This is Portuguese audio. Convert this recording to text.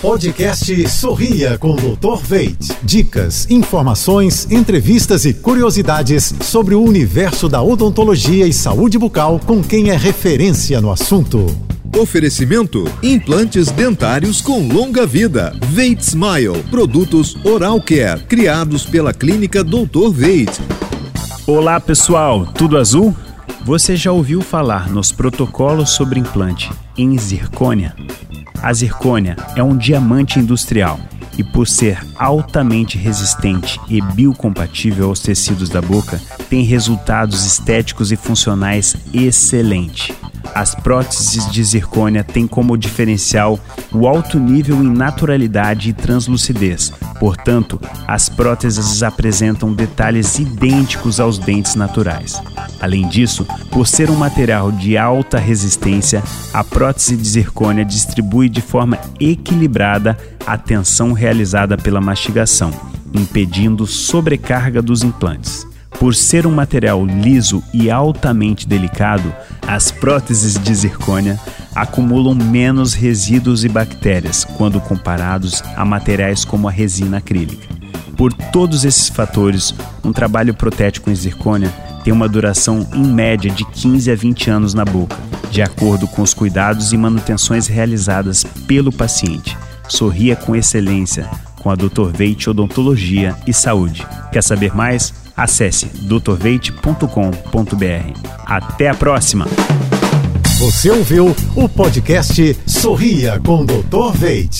Podcast Sorria com Dr. Veit. Dicas, informações, entrevistas e curiosidades sobre o universo da odontologia e saúde bucal com quem é referência no assunto. Oferecimento: implantes dentários com longa vida. Veit Smile, produtos Oral Care, criados pela clínica Dr. Veit. Olá, pessoal, tudo azul? Você já ouviu falar nos protocolos sobre implante em zircônia? A zircônia é um diamante industrial e, por ser altamente resistente e biocompatível aos tecidos da boca, tem resultados estéticos e funcionais excelentes. As próteses de zircônia têm como diferencial o alto nível em naturalidade e translucidez. Portanto, as próteses apresentam detalhes idênticos aos dentes naturais. Além disso, por ser um material de alta resistência, a prótese de zircônia distribui de forma equilibrada a tensão realizada pela mastigação, impedindo sobrecarga dos implantes. Por ser um material liso e altamente delicado, as próteses de zircônia acumulam menos resíduos e bactérias quando comparados a materiais como a resina acrílica. Por todos esses fatores, um trabalho protético em zircônia tem uma duração em média de 15 a 20 anos na boca, de acordo com os cuidados e manutenções realizadas pelo paciente. Sorria com excelência com a Dr. Veit Odontologia e Saúde. Quer saber mais? Acesse drveite.com.br. Até a próxima! Você ouviu o podcast Sorria com Dr. Veit.